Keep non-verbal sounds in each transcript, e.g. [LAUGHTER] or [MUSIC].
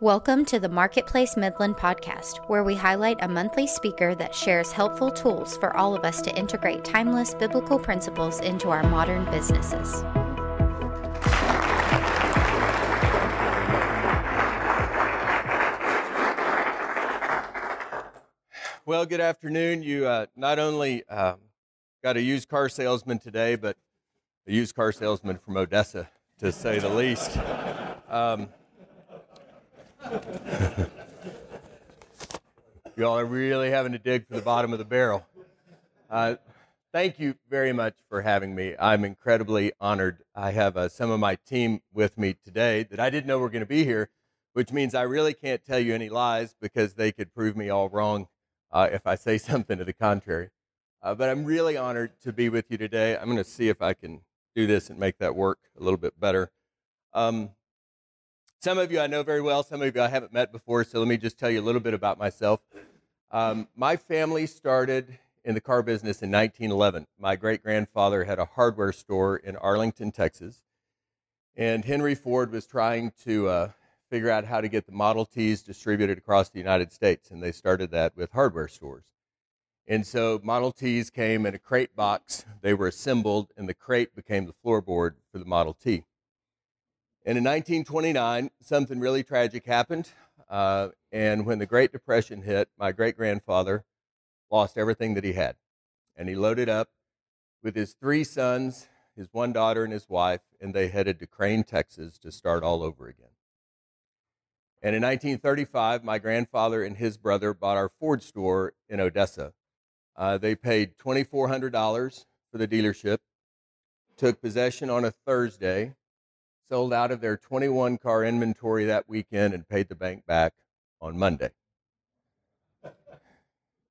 Welcome to the Marketplace Midland podcast, where we highlight a monthly speaker that shares helpful tools for all of us to integrate timeless biblical principles into our modern businesses. Well, good afternoon. You uh, not only um, got a used car salesman today, but a used car salesman from Odessa, to say the least. Um, Y'all are really having to dig for the bottom of the barrel. Uh, thank you very much for having me. I'm incredibly honored. I have uh, some of my team with me today that I didn't know were going to be here, which means I really can't tell you any lies because they could prove me all wrong uh, if I say [LAUGHS] something to the contrary. Uh, but I'm really honored to be with you today. I'm going to see if I can do this and make that work a little bit better. Um, some of you I know very well, some of you I haven't met before, so let me just tell you a little bit about myself. Um, my family started in the car business in 1911. My great grandfather had a hardware store in Arlington, Texas, and Henry Ford was trying to uh, figure out how to get the Model Ts distributed across the United States, and they started that with hardware stores. And so Model Ts came in a crate box, they were assembled, and the crate became the floorboard for the Model T. And in 1929, something really tragic happened. Uh, and when the Great Depression hit, my great grandfather lost everything that he had. And he loaded up with his three sons, his one daughter, and his wife, and they headed to Crane, Texas to start all over again. And in 1935, my grandfather and his brother bought our Ford store in Odessa. Uh, they paid $2,400 for the dealership, took possession on a Thursday, sold out of their 21 car inventory that weekend, and paid the bank back on Monday.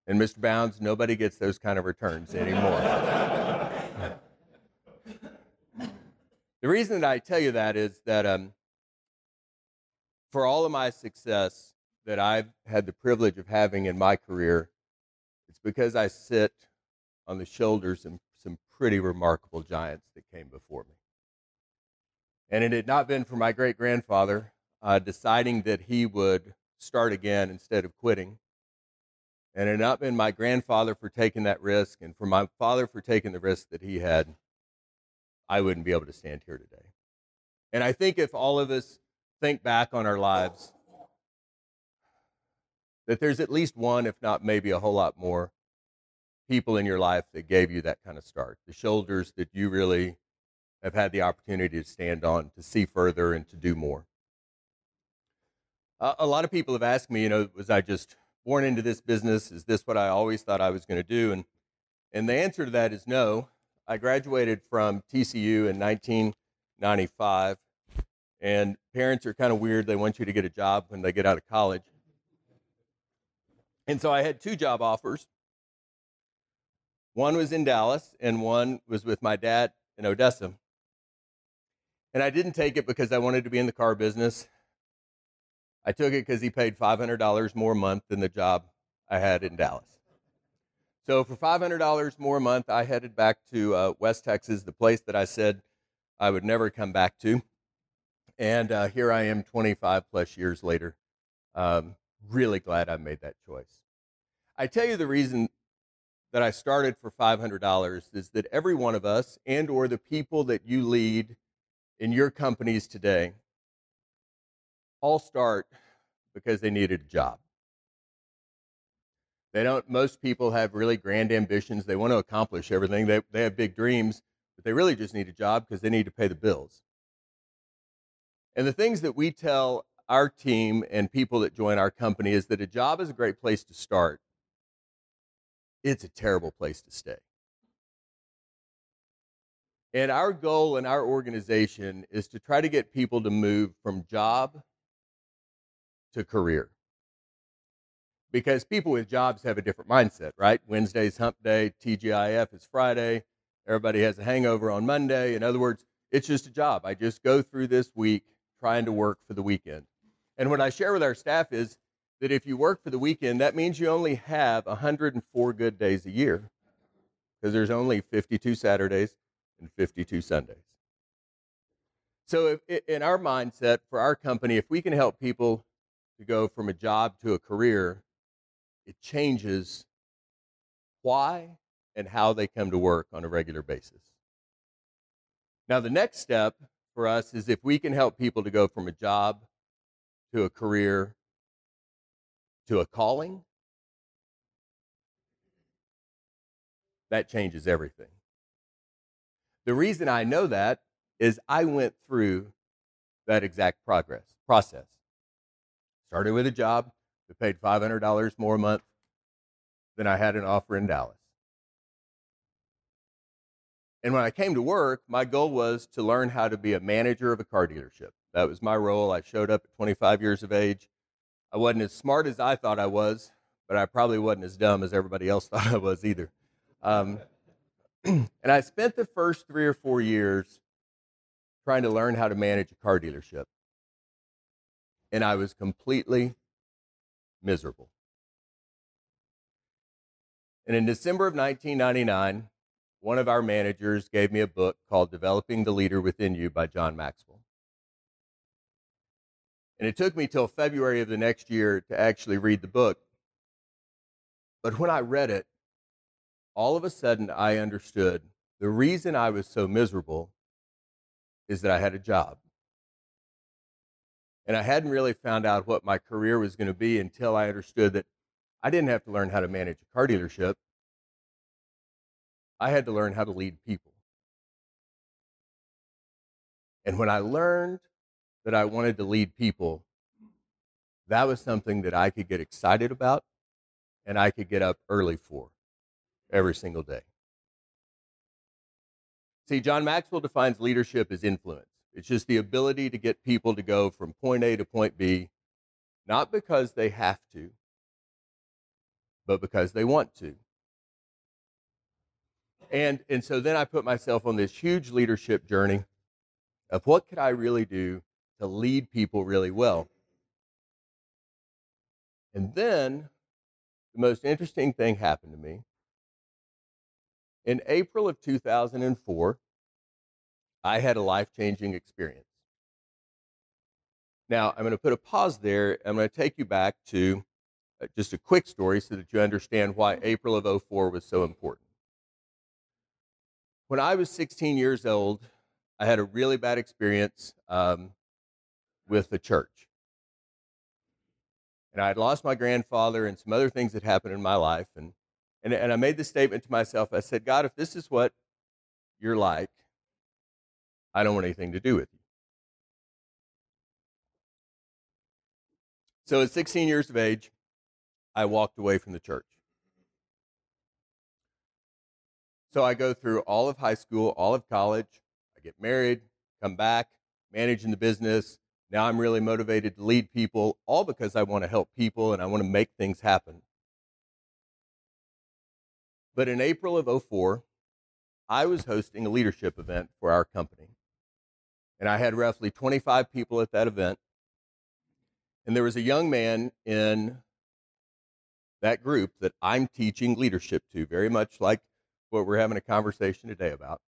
And Mr. Bounds, nobody gets those kind of returns anymore. the reason that I tell you that is that um, for all of my success that I've had the privilege of having in my career, it's because I sit on the shoulders of some pretty remarkable giants that came before me. And it had not been for my great grandfather uh, deciding that he would start again instead of quitting. And it had not been my grandfather for taking that risk, and for my father for taking the risk that he had, I wouldn't be able to stand here today. And I think if all of us think back on our lives, that there's at least one, if not maybe a whole lot more, people in your life that gave you that kind of start, the shoulders that you really have had the opportunity to stand on, to see further, and to do more. Uh, a lot of people have asked me, you know, was I just born into this business? Is this what I always thought I was going to do? And, and the answer to that is no. I graduated from TCU in 1995, and parents are kind of weird. They want you to get a job when they get out of college. And so I had two job offers. One was in Dallas, and one was with my dad in Odessa. And I didn't take it because I wanted to be in the car business. I took it because he paid $500 more a month than the job I had in Dallas. So for $500 more a month, I headed back to uh, West Texas, the place that I said I would never come back to. And uh, here I am 25 plus years later. Um, really glad I made that choice. I tell you the reason that I started for $500 is that every one of us and or the people that you lead in your companies today all start because they needed a job. They don't, most people have really grand ambitions. They want to accomplish everything. They, they have big dreams, but they really just need a job because they need to pay the bills. And the things that we tell our team and people that join our company is that a job is a great place to start. It's a terrible place to stay. And our goal in our organization is to try to get people to move from job to career. Because people with jobs have a different mindset, right? Wednesday's hump day, TGIF is Friday, everybody has a hangover on Monday. In other words, it's just a job. I just go through this week trying to work for the weekend. And what I share with our staff is that if you work for the weekend, that means you only have 104 good days a year because there's only 52 Saturdays and 52 Sundays. So, if, in our mindset for our company, if we can help people to go from a job to a career, it changes why and how they come to work on a regular basis. Now, the next step for us is if we can help people to go from a job to a career to a calling, that changes everything. The reason I know that is I went through that exact progress process. Started with a job that paid $500 more a month than I had an offer in Dallas. And when I came to work, my goal was to learn how to be a manager of a car dealership. That was my role. I showed up at 25 years of age. I wasn't as smart as I thought I was, but I probably wasn't as dumb as everybody else [LAUGHS] thought I was either. Um, [CLEARS THROAT] and I spent the first three or four years trying to learn how to manage a car dealership. And I was completely miserable. And in December of 1999, one of our managers gave me a book called Developing the Leader Within You by John Maxwell. And it took me till February of the next year to actually read the book. But when I read it, all of a sudden I understood the reason I was so miserable is that I had a job. And I hadn't really found out what my career was going to be until I understood that I didn't have to learn how to manage a car dealership. I had to learn how to lead people. And when I learned that I wanted to lead people, that was something that I could get excited about and I could get up early for every single day. See, John Maxwell defines leadership as influence. It's just the ability to get people to go from point A to point B, not because they have to, but because they want to. And, and so then I put myself on this huge leadership journey of what could I really do to lead people really well. And then the most interesting thing happened to me. In April of 2004, I had a life changing experience. Now, I'm going to put a pause there. I'm going to take you back to uh, just a quick story so that you understand why April of 04 was so important. When I was 16 years old, I had a really bad experience um, with the church. And I had lost my grandfather and some other things that happened in my life. And and, and I made the statement to myself I said, God, if this is what you're like, I don't want anything to do with you. So at 16 years of age, I walked away from the church. So I go through all of high school, all of college. I get married, come back, managing the business. Now I'm really motivated to lead people, all because I want to help people and I want to make things happen. But in April of 04, I was hosting a leadership event for our company. And I had roughly 25 people at that event. And there was a young man in that group that I'm teaching leadership to, very much like what we're having a conversation today about.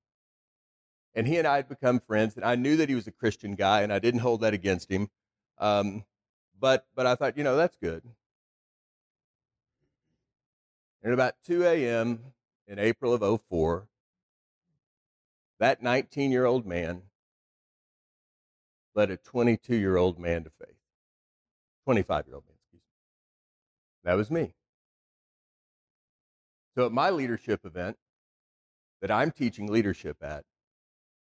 And he and I had become friends, and I knew that he was a Christian guy, and I didn't hold that against him. Um, but, but I thought, you know, that's good. And at about 2 a.m. in April of 04, that 19 year old man led a 22 year old man to faith. 25 year old man, excuse me. That was me. So at my leadership event that I'm teaching leadership at,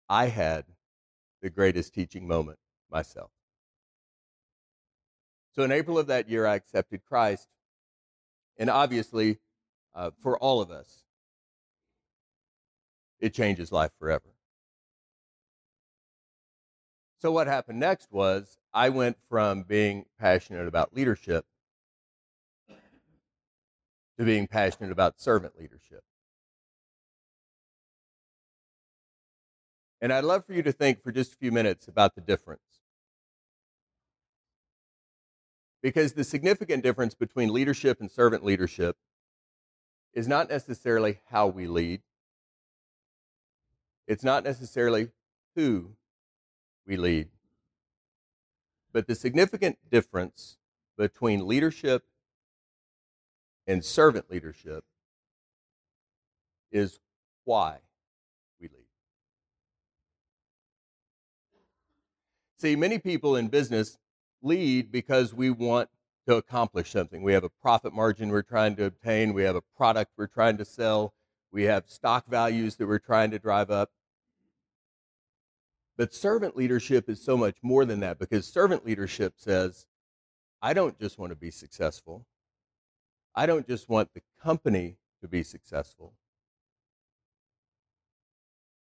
I had the greatest teaching moment myself. So in April of that year, I accepted Christ. And obviously, uh, for all of us, it changes life forever. So, what happened next was I went from being passionate about leadership to being passionate about servant leadership. And I'd love for you to think for just a few minutes about the difference. Because the significant difference between leadership and servant leadership is not necessarily how we lead, it's not necessarily who we lead. But the significant difference between leadership and servant leadership is why we lead. See, many people in business lead because we want to accomplish something. We have a profit margin we're trying to obtain, we have a product we're trying to sell, we have stock values that we're trying to drive up. But servant leadership is so much more than that because servant leadership says, I don't just want to be successful. I don't just want the company to be successful.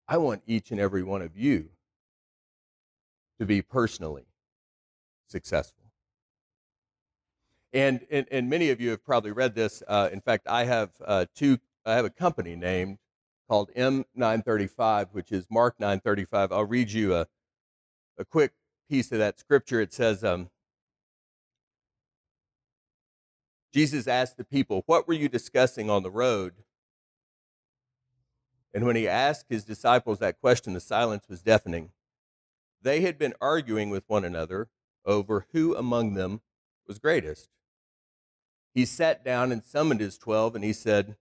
I want each and every one of you to be personally successful. And, and, and many of you have probably read this. Uh, in fact, I have uh, two. I have a company named called M935, which is Mark 935. I'll read you a, a quick piece of that scripture. It says, um, Jesus asked the people, What were you discussing on the road? And when he asked his disciples that question, the silence was deafening. They had been arguing with one another over who among them was greatest. He sat down and summoned his twelve, and he said,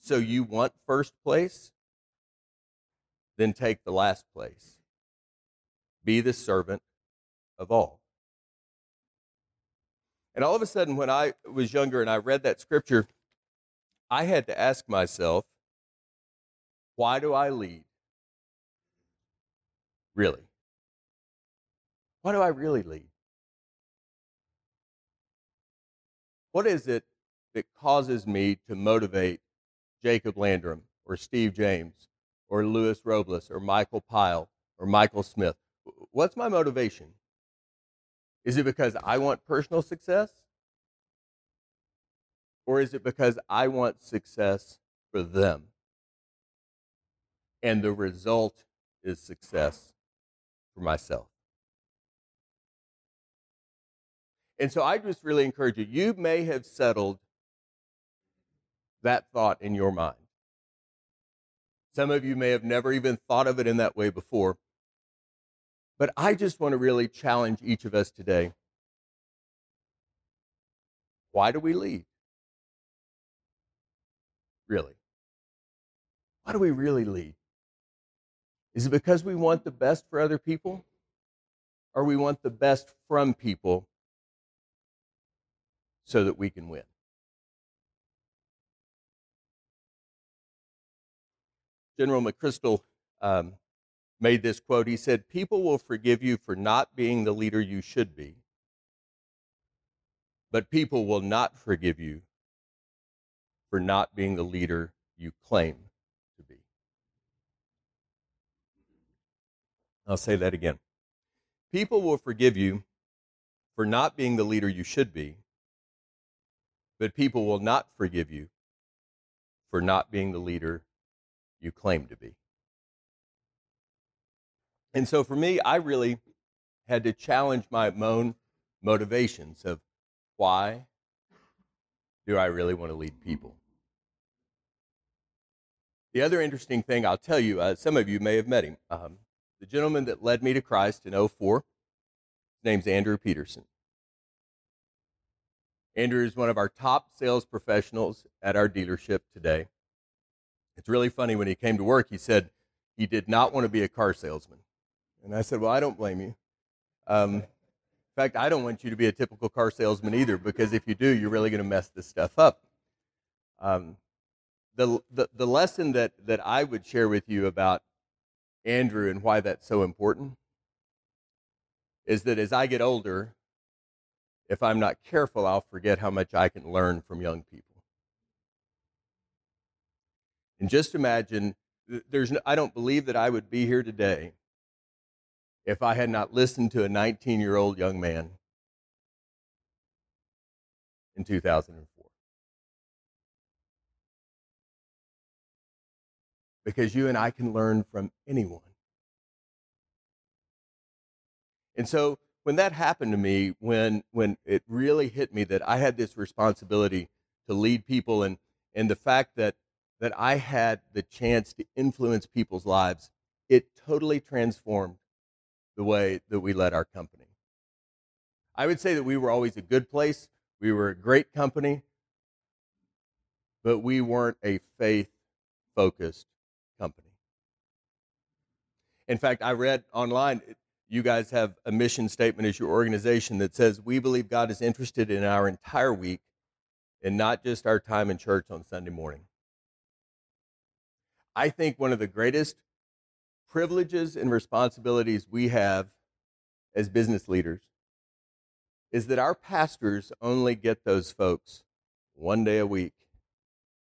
So you want first place? Then take the last place. Be the servant of all. And all of a sudden, when I was younger and I read that scripture, I had to ask myself, why do I lead? Really? Why do I really lead? What is it that causes me to motivate Jacob Landrum or Steve James or Lewis Robles or Michael Pyle or Michael Smith? What's my motivation? Is it because I want personal success? Or is it because I want success for them? And the result is success for myself. And so I just really encourage you, you may have settled that thought in your mind. Some of you may have never even thought of it in that way before. But I just want to really challenge each of us today. Why do we lead? Really? Why do we really lead? Is it because we want the best for other people? Or we want the best from people so that we can win? General McChrystal um, made this quote. He said, People will forgive you for not being the leader you should be, but people will not forgive you for not being the leader you claim to be. I'll say that again. People will forgive you for not being the leader you should be, but people will not forgive you for not being the leader you claim to be. And so for me, I really had to challenge my own motivations of why do I really want to lead people? The other interesting thing I'll tell you, uh, some of you may have met him. Um, the gentleman that led me to Christ in 04, his name's Andrew Peterson. Andrew is one of our top sales professionals at our dealership today. It's really funny when he came to work, he said he did not want to be a car salesman. And I said, Well, I don't blame you. Um, in fact, I don't want you to be a typical car salesman either, because if you do, you're really going to mess this stuff up. Um, the, the, the lesson that, that I would share with you about Andrew and why that's so important is that as I get older, if I'm not careful, I'll forget how much I can learn from young people. And just imagine, there's no, I don't believe that I would be here today if I had not listened to a 19 year old young man in 2004. Because you and I can learn from anyone. And so when that happened to me, when, when it really hit me that I had this responsibility to lead people and, and the fact that that I had the chance to influence people's lives, it totally transformed the way that we led our company. I would say that we were always a good place. We were a great company, but we weren't a faith focused company. In fact, I read online, you guys have a mission statement as your organization that says, We believe God is interested in our entire week and not just our time in church on Sunday morning. I think one of the greatest privileges and responsibilities we have as business leaders is that our pastors only get those folks one day a week,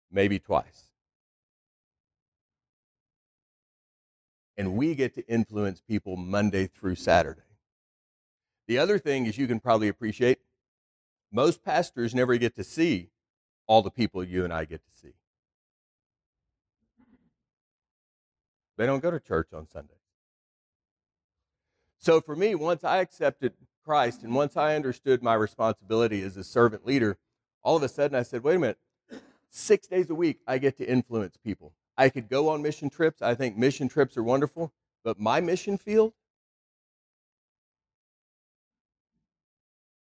maybe twice. And we get to influence people Monday through Saturday. The other thing is, you can probably appreciate, most pastors never get to see all the people you and I get to see. They don't go to church on Sunday. So for me, once I accepted Christ and once I understood my responsibility as a servant leader, all of a sudden I said, wait a minute, six days a week I get to influence people. I could go on mission trips. I think mission trips are wonderful, but my mission field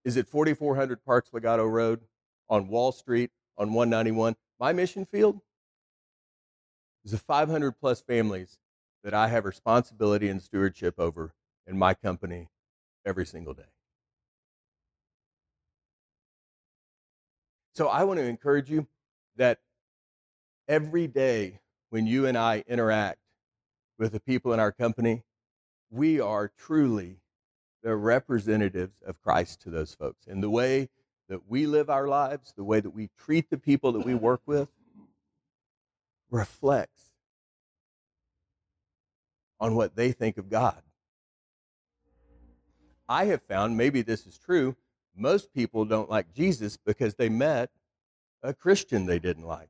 is at 4400 Parks Legado Road on Wall Street on 191. My mission field is the 500 plus families that I have responsibility and stewardship over in my company every single day. So I want to encourage you that every day when you and I interact with the people in our company, we are truly the representatives of Christ to those folks. And the way that we live our lives, the way that we treat the people that we work with, reflects on what they think of God. I have found, maybe this is true, most people don't like Jesus because they met a Christian they didn't like.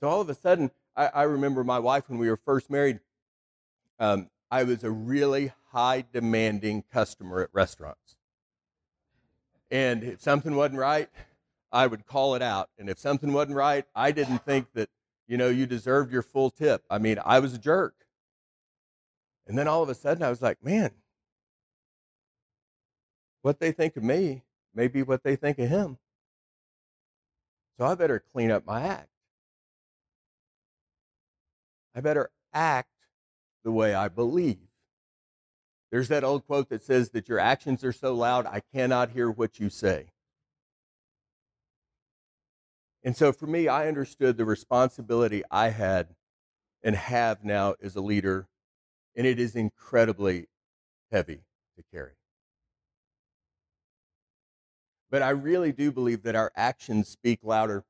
So all of a sudden, I, I remember my wife when we were first married. Um, I was a really high demanding customer at restaurants. And if something wasn't right, I would call it out. And if something wasn't right, I didn't think that, you know, you deserved your full tip. I mean, I was a jerk. And then all of a sudden I was like, man, what they think of me may be what they think of him. So I better clean up my act. I better act the way I believe. There's that old quote that says that your actions are so loud, I cannot hear what you say. And so for me, I understood the responsibility I had and have now as a leader, and it is incredibly heavy to carry. But I really do believe that our actions speak louder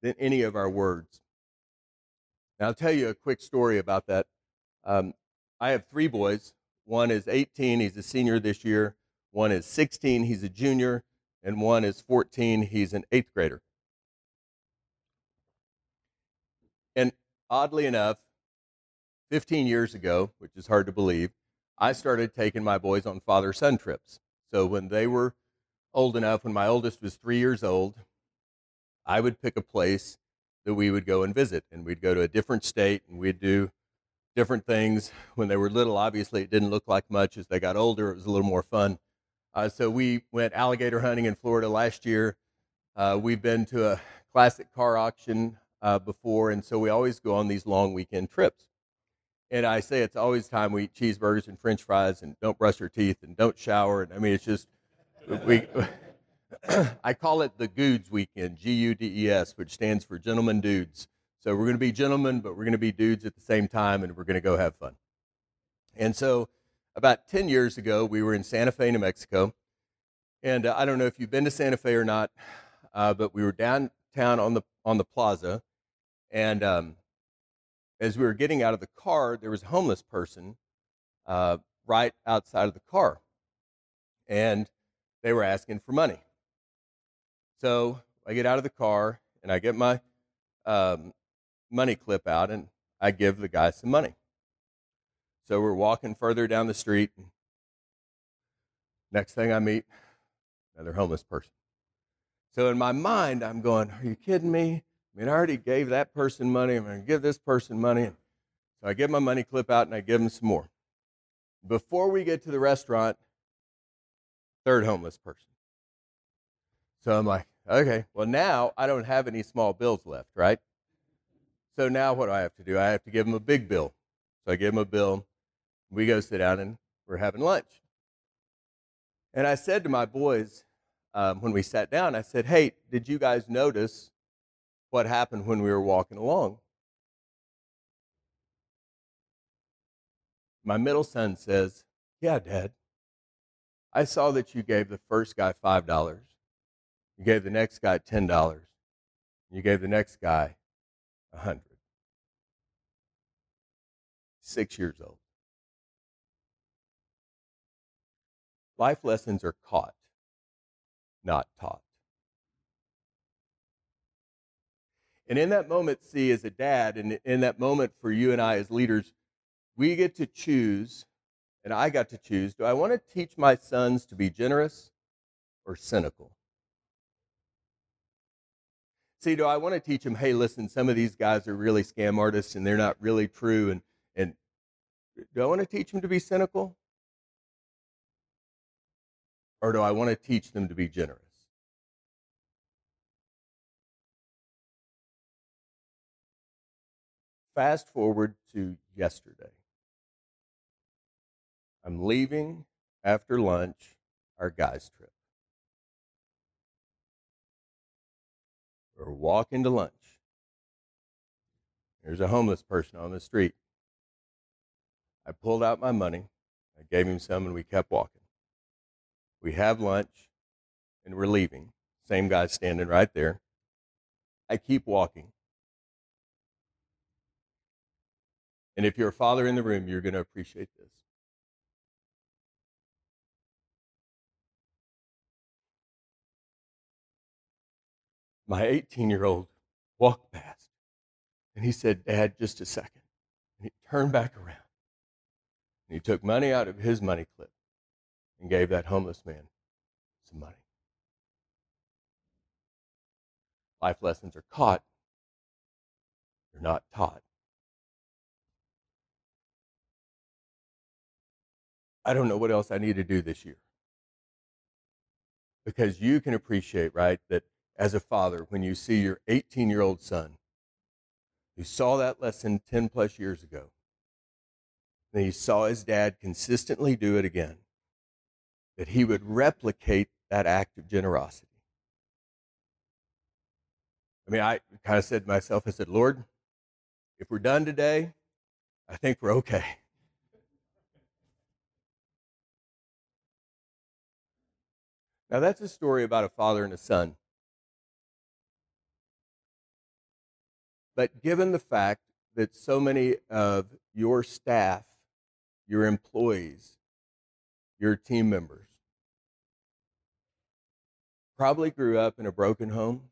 than any of our words. Now, I'll tell you a quick story about that. Um, I have three boys. One is 18, he's a senior this year. One is 16, he's a junior. And one is 14, he's an eighth grader. And oddly enough, 15 years ago, which is hard to believe, I started taking my boys on father son trips. So when they were old enough, when my oldest was three years old, I would pick a place that we would go and visit. And we'd go to a different state and we'd do different things. When they were little, obviously, it didn't look like much. As they got older, it was a little more fun. Uh, so we went alligator hunting in Florida last year. Uh, we've been to a classic car auction uh, before, and so we always go on these long weekend trips. And I say it's always time we eat cheeseburgers and French fries and don't brush our teeth and don't shower. And I mean, it's just we. [CLEARS THROAT] I call it the Goods Weekend, G U D E S, which stands for Gentlemen Dudes. So we're going to be gentlemen, but we're going to be dudes at the same time, and we're going to go have fun. And so, about 10 years ago, we were in Santa Fe, New Mexico. And uh, I don't know if you've been to Santa Fe or not, uh, but we were downtown on the, on the plaza. And um, as we were getting out of the car, there was a homeless person uh, right outside of the car. And they were asking for money. So I get out of the car and I get my um, money clip out and I give the guy some money. So we're walking further down the street. Next thing I meet, another homeless person. So in my mind, I'm going, Are you kidding me? I mean, I already gave that person money. I'm going to give this person money. And So I get my money clip out and I give him some more. Before we get to the restaurant, Third homeless person. So I'm like, okay, well, now I don't have any small bills left, right? So now what do I have to do? I have to give him a big bill. So I give him a bill. We go sit down and we're having lunch. And I said to my boys um, when we sat down, I said, hey, did you guys notice what happened when we were walking along? My middle son says, yeah, Dad. I saw that you gave the first guy $5. You gave the next guy $10. You gave the next guy a 100 Six years old. Life lessons are caught, not taught. And in that moment, see, as a dad, and in that moment for you and I as leaders, we get to choose and I got to choose do I want to teach my sons to be generous or cynical? See, do I want to teach them, hey, listen, some of these guys are really scam artists and they're not really true? And, and do I want to teach them to be cynical? Or do I want to teach them to be generous? Fast forward to yesterday. I'm leaving after lunch our guys' trip. We're walking to lunch. There's a homeless person on the street. I pulled out my money. I gave him some, and we kept walking. We have lunch, and we're leaving. Same guy standing right there. I keep walking. And if you're a father in the room, you're going to appreciate this. My 18 year old walked past and he said, Dad, just a second. And he turned back around and he took money out of his money clip and gave that homeless man some money. Life lessons are caught, they're not taught. I don't know what else I need to do this year. Because you can appreciate, right, that as a father when you see your 18 year old son who saw that lesson 10 plus years ago, and he saw his dad consistently do it again, that he would replicate that act of generosity. I mean, I kind of said to myself, I said, Lord, if we're done today, I think we're okay. Now, that's a story about a father and a son. But given the fact that so many of your staff, your employees, your team members probably grew up in a broken home,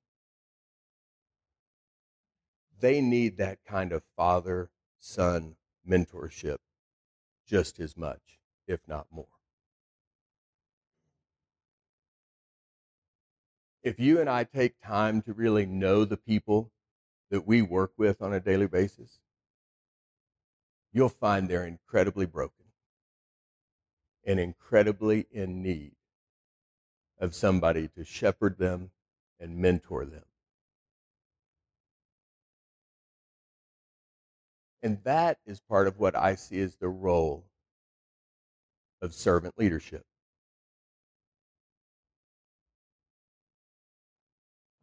they need that kind of father son mentorship just as much, if not more. If you and I take time to really know the people that we work with on a daily basis, you'll find they're incredibly broken and incredibly in need of somebody to shepherd them and mentor them. And that is part of what I see as the role of servant leadership.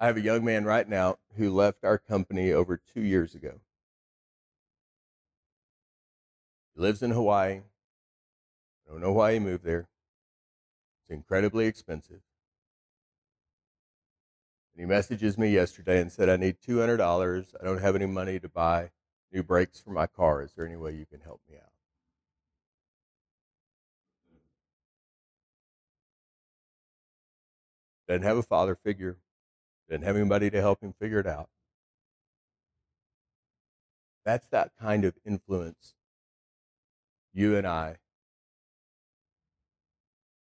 I have a young man right now who left our company over two years ago. He lives in Hawaii. I don't know why he moved there. It's incredibly expensive. And he messages me yesterday and said, I need $200. I don't have any money to buy new brakes for my car. Is there any way you can help me out? Doesn't have a father figure didn't have anybody to help him figure it out. That's that kind of influence you and I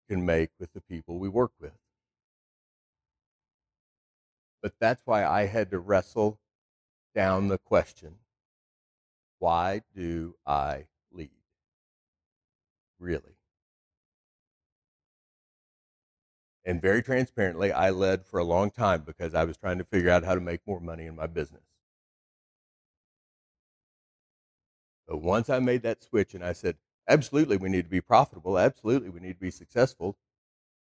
can make with the people we work with. But that's why I had to wrestle down the question why do I lead? Really? And very transparently, I led for a long time because I was trying to figure out how to make more money in my business. But once I made that switch and I said, absolutely, we need to be profitable. Absolutely, we need to be successful.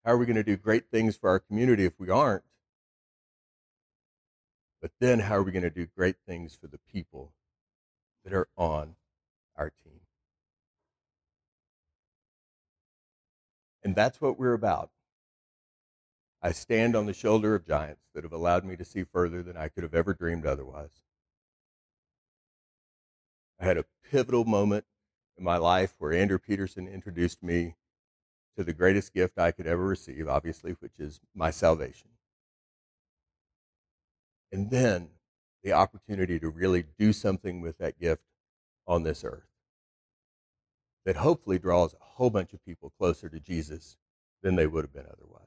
How are we going to do great things for our community if we aren't? But then, how are we going to do great things for the people that are on our team? And that's what we're about. I stand on the shoulder of giants that have allowed me to see further than I could have ever dreamed otherwise. I had a pivotal moment in my life where Andrew Peterson introduced me to the greatest gift I could ever receive, obviously, which is my salvation. And then the opportunity to really do something with that gift on this earth that hopefully draws a whole bunch of people closer to Jesus than they would have been otherwise.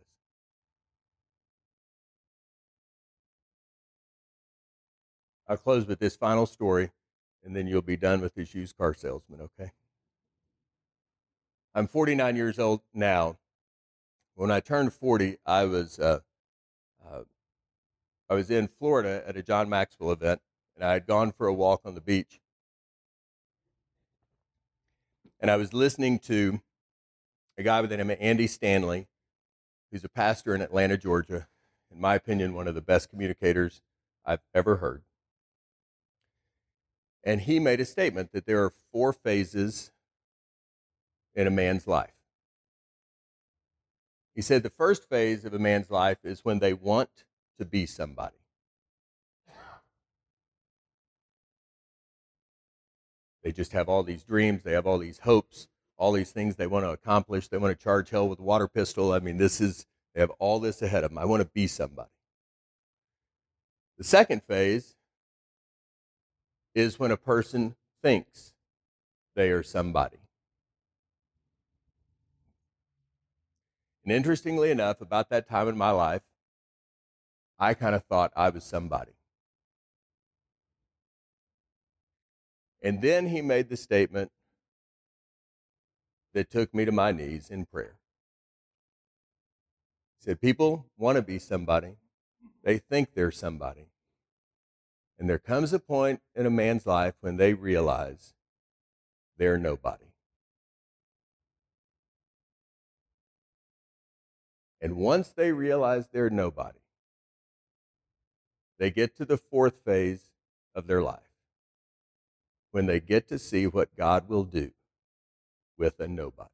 I'll close with this final story, and then you'll be done with this used car salesman, okay? I'm 49 years old now. When I turned 40, I was uh, uh, I was in Florida at a John Maxwell event, and I had gone for a walk on the beach, and I was listening to a guy by the name of Andy Stanley, who's a pastor in Atlanta, Georgia. In my opinion, one of the best communicators I've ever heard. And he made a statement that there are four phases in a man's life. He said the first phase of a man's life is when they want to be somebody. They just have all these dreams, they have all these hopes, all these things they want to accomplish. They want to charge hell with a water pistol. I mean, this is, they have all this ahead of them. I want to be somebody. The second phase is when a person thinks they are somebody. And interestingly enough, about that time in my life, I kind of thought I was somebody. And then he made the statement that took me to my knees in prayer. He said, People want to be somebody, they think they're somebody. And there comes a point in a man's life when they realize they're nobody. And once they realize they're nobody, they get to the fourth phase of their life when they get to see what God will do with a nobody.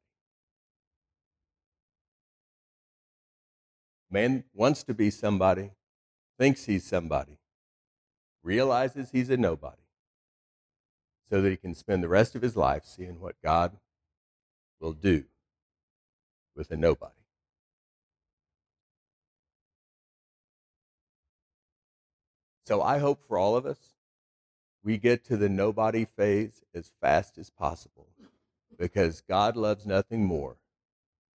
Man wants to be somebody, thinks he's somebody, realizes he's a nobody, so that he can spend the rest of his life seeing what God will do with a nobody. So I hope for all of us, we get to the nobody phase as fast as possible because God loves nothing more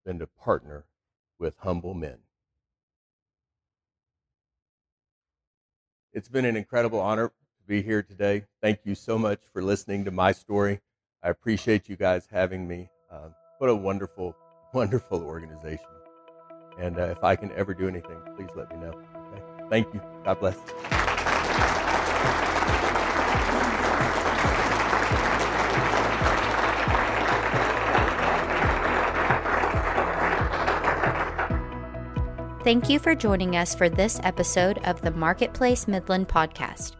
than to partner with humble men. It's been an incredible honor to be here today. Thank you so much for listening to my story. I appreciate you guys having me. Uh, what a wonderful, [LAUGHS] wonderful organization. And uh, if I can ever do anything, please let me know. Okay? Thank you. God bless. Thank you for joining us for this episode of the Marketplace Midland podcast.